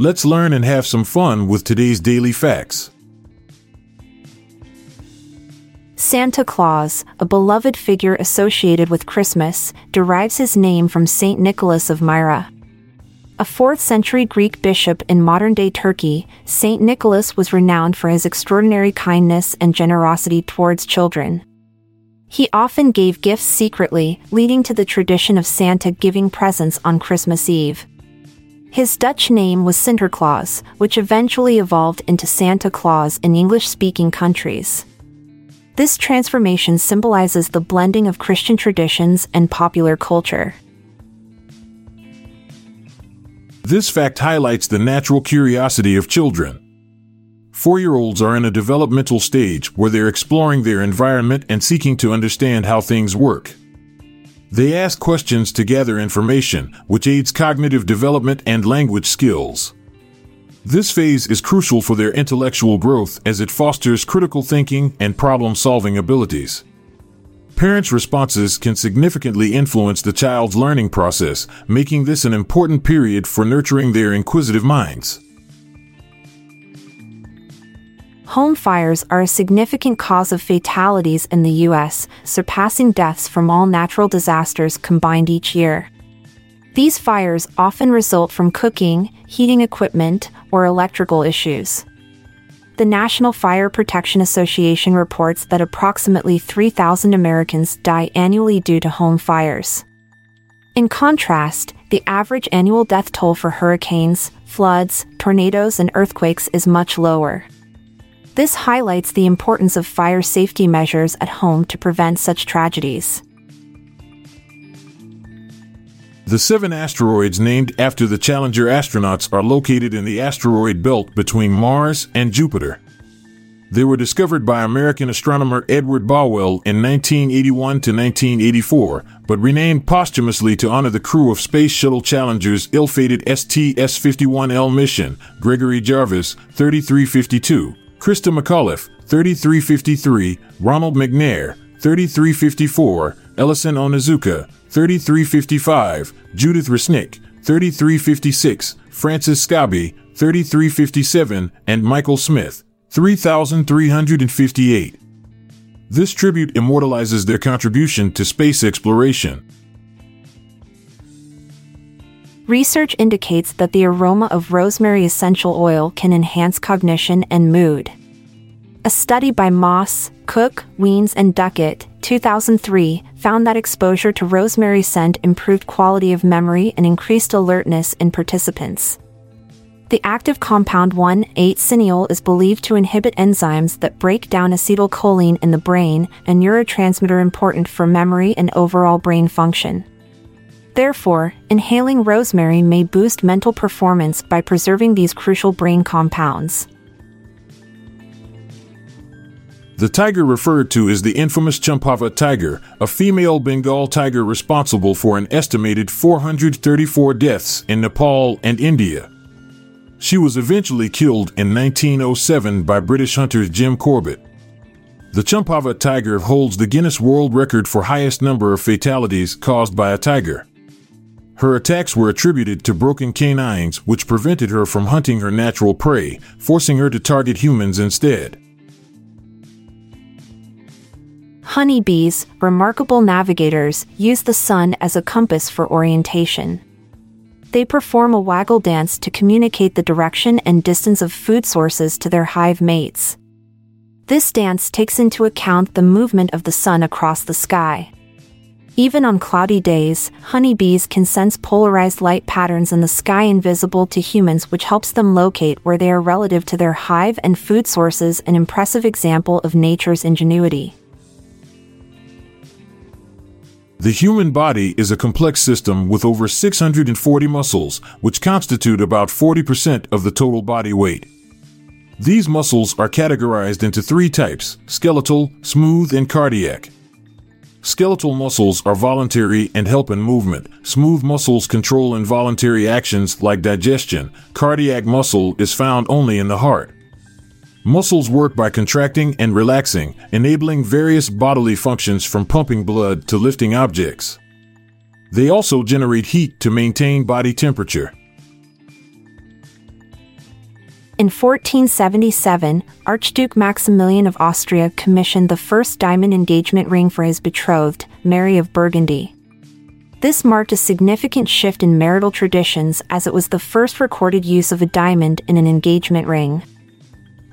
Let's learn and have some fun with today's daily facts. Santa Claus, a beloved figure associated with Christmas, derives his name from Saint Nicholas of Myra. A 4th century Greek bishop in modern day Turkey, Saint Nicholas was renowned for his extraordinary kindness and generosity towards children. He often gave gifts secretly, leading to the tradition of Santa giving presents on Christmas Eve. His Dutch name was Sinterklaas, which eventually evolved into Santa Claus in English speaking countries. This transformation symbolizes the blending of Christian traditions and popular culture. This fact highlights the natural curiosity of children. Four year olds are in a developmental stage where they're exploring their environment and seeking to understand how things work. They ask questions to gather information, which aids cognitive development and language skills. This phase is crucial for their intellectual growth as it fosters critical thinking and problem solving abilities. Parents' responses can significantly influence the child's learning process, making this an important period for nurturing their inquisitive minds. Home fires are a significant cause of fatalities in the U.S., surpassing deaths from all natural disasters combined each year. These fires often result from cooking, heating equipment, or electrical issues. The National Fire Protection Association reports that approximately 3,000 Americans die annually due to home fires. In contrast, the average annual death toll for hurricanes, floods, tornadoes, and earthquakes is much lower. This highlights the importance of fire safety measures at home to prevent such tragedies. The seven asteroids named after the Challenger astronauts are located in the asteroid belt between Mars and Jupiter. They were discovered by American astronomer Edward Bowell in 1981 to 1984, but renamed posthumously to honor the crew of Space Shuttle Challenger's ill-fated STS-51L mission, Gregory Jarvis, 3352, Christa McAuliffe, 3353, Ronald McNair, 3354, Ellison Onizuka, 3355, Judith Resnik, 3356, Francis Scobee, 3357, and Michael Smith, 3358. This tribute immortalizes their contribution to space exploration. Research indicates that the aroma of rosemary essential oil can enhance cognition and mood. A study by Moss, Cook, Weens, and Duckett, 2003, found that exposure to rosemary scent improved quality of memory and increased alertness in participants. The active compound 1,8-cineol is believed to inhibit enzymes that break down acetylcholine in the brain, a neurotransmitter important for memory and overall brain function. Therefore, inhaling rosemary may boost mental performance by preserving these crucial brain compounds. The tiger referred to is the infamous Champawat tiger, a female Bengal tiger responsible for an estimated 434 deaths in Nepal and India. She was eventually killed in 1907 by British hunter Jim Corbett. The Champawat tiger holds the Guinness World Record for highest number of fatalities caused by a tiger. Her attacks were attributed to broken canines, which prevented her from hunting her natural prey, forcing her to target humans instead. Honeybees, remarkable navigators, use the sun as a compass for orientation. They perform a waggle dance to communicate the direction and distance of food sources to their hive mates. This dance takes into account the movement of the sun across the sky. Even on cloudy days, honeybees can sense polarized light patterns in the sky invisible to humans, which helps them locate where they are relative to their hive and food sources, an impressive example of nature's ingenuity. The human body is a complex system with over 640 muscles, which constitute about 40% of the total body weight. These muscles are categorized into three types skeletal, smooth, and cardiac. Skeletal muscles are voluntary and help in movement. Smooth muscles control involuntary actions like digestion. Cardiac muscle is found only in the heart. Muscles work by contracting and relaxing, enabling various bodily functions from pumping blood to lifting objects. They also generate heat to maintain body temperature. In 1477, Archduke Maximilian of Austria commissioned the first diamond engagement ring for his betrothed, Mary of Burgundy. This marked a significant shift in marital traditions as it was the first recorded use of a diamond in an engagement ring.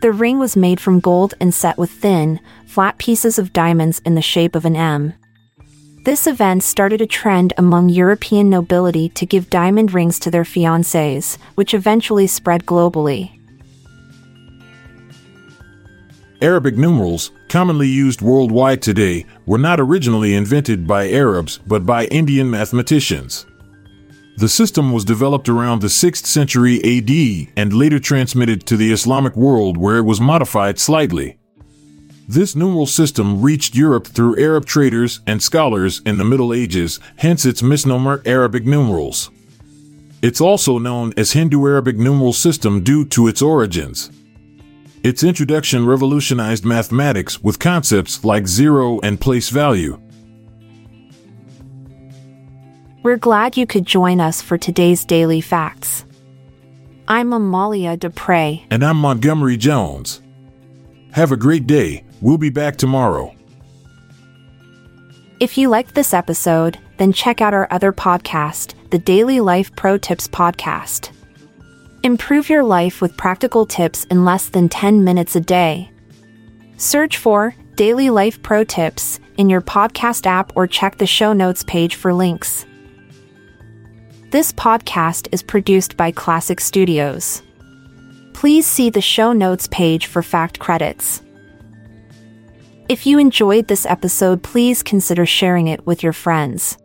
The ring was made from gold and set with thin, flat pieces of diamonds in the shape of an M. This event started a trend among European nobility to give diamond rings to their fiancés, which eventually spread globally. Arabic numerals, commonly used worldwide today, were not originally invented by Arabs but by Indian mathematicians. The system was developed around the 6th century AD and later transmitted to the Islamic world where it was modified slightly. This numeral system reached Europe through Arab traders and scholars in the Middle Ages, hence its misnomer Arabic numerals. It's also known as Hindu Arabic numeral system due to its origins. Its introduction revolutionized mathematics with concepts like zero and place value. We're glad you could join us for today's Daily Facts. I'm Amalia Dupre. And I'm Montgomery Jones. Have a great day. We'll be back tomorrow. If you liked this episode, then check out our other podcast, the Daily Life Pro Tips Podcast. Improve your life with practical tips in less than 10 minutes a day. Search for Daily Life Pro Tips in your podcast app or check the show notes page for links. This podcast is produced by Klassic Studios. Please see the show notes page for fact credits. If you enjoyed this episode, please consider sharing it with your friends.